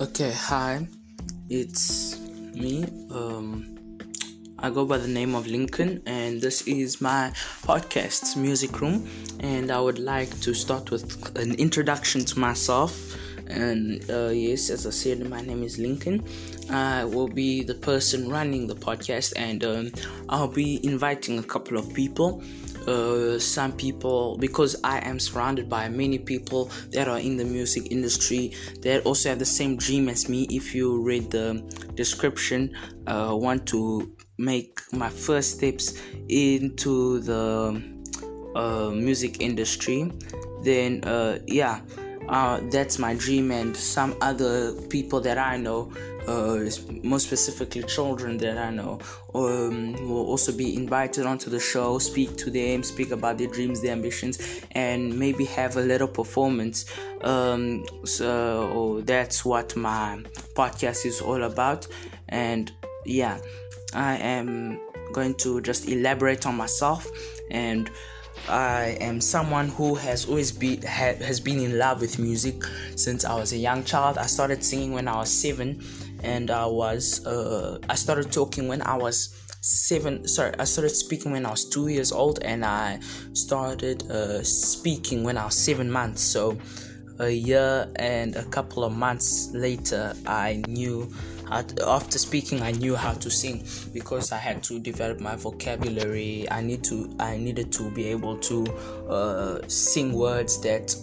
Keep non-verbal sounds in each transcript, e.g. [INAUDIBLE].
Okay, hi, it's me. Um, I go by the name of Lincoln, and this is my podcast, Music Room. And I would like to start with an introduction to myself. And uh, yes, as I said, my name is Lincoln. I will be the person running the podcast, and um, I'll be inviting a couple of people uh, some people because I am surrounded by many people that are in the music industry that also have the same dream as me. If you read the description, uh, want to make my first steps into the uh, music industry, then uh, yeah, uh, that's my dream. And some other people that I know uh, more specifically children that I know, um, will also be invited onto the show, speak to them, speak about their dreams, their ambitions, and maybe have a little performance. Um, so that's what my podcast is all about. And yeah, I am going to just elaborate on myself and I am someone who has always been ha, has been in love with music since I was a young child. I started singing when I was seven, and I was uh, I started talking when I was seven. Sorry, I started speaking when I was two years old, and I started uh, speaking when I was seven months. So a year and a couple of months later, I knew after speaking i knew how to sing because i had to develop my vocabulary i need to i needed to be able to uh, sing words that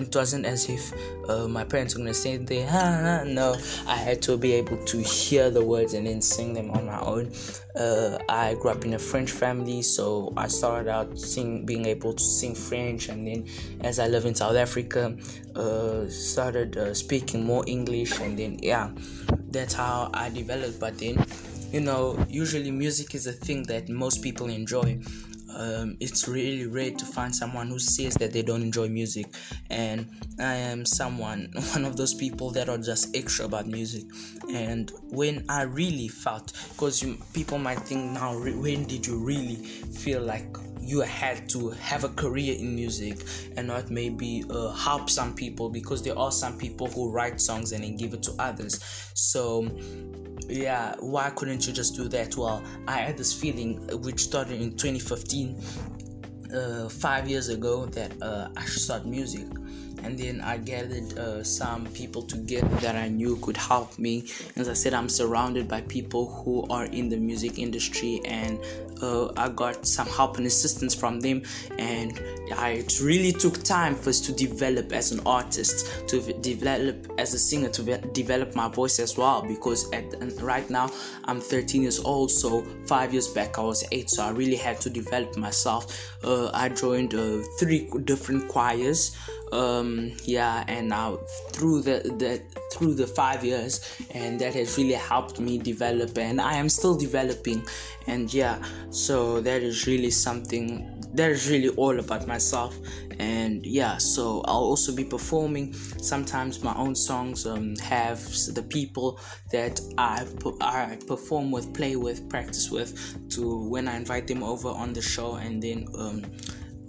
it wasn't as if uh, my parents were gonna say they ah, no. I had to be able to hear the words and then sing them on my own. Uh, i grew up in a french family so i started out sing being able to sing french and then as i live in south africa uh, started uh, speaking more english and then yeah that's how i developed. But then you know usually music is a thing that most people enjoy um, it's really rare to find someone who says that they don't enjoy music. And i am someone [LAUGHS] one of those people that are just extra about music. And when i really felt because people might think now when did you really feel like you had to have a career in music and not maybe uh, help some people because there are some people who write songs and then give it to others. So yeah why couldn't you just do that? Well i had this feeling which started in 2015 uh, five years ago that uh, i should start music and then I gathered uh, some people together that I knew could help me. As I said, I'm surrounded by people who are in the music industry, and uh, I got some help and assistance from them. And I, it really took time for us to develop as an artist, to develop as a singer, to develop my voice as well. Because at right now I'm 13 years old, so five years back I was eight, so I really had to develop myself. Uh, I joined uh, three different choirs um yeah and now through the the through the five years and that has really helped me develop and i am still developing. And yeah so that is really something that is really all about myself. And yeah so i'll also be performing. Sometimes my own songs um, have the people that i i perform with play with practice with to when i invite them over on the show and then um,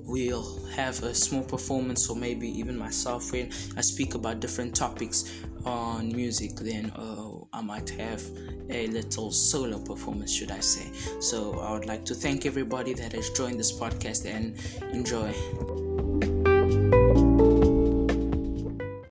we'll have a small performance or maybe even myself when I speak about different topics on music then uh, I might have a little solo performance should I say. So I would like to thank everybody that has joined this podcast and enjoy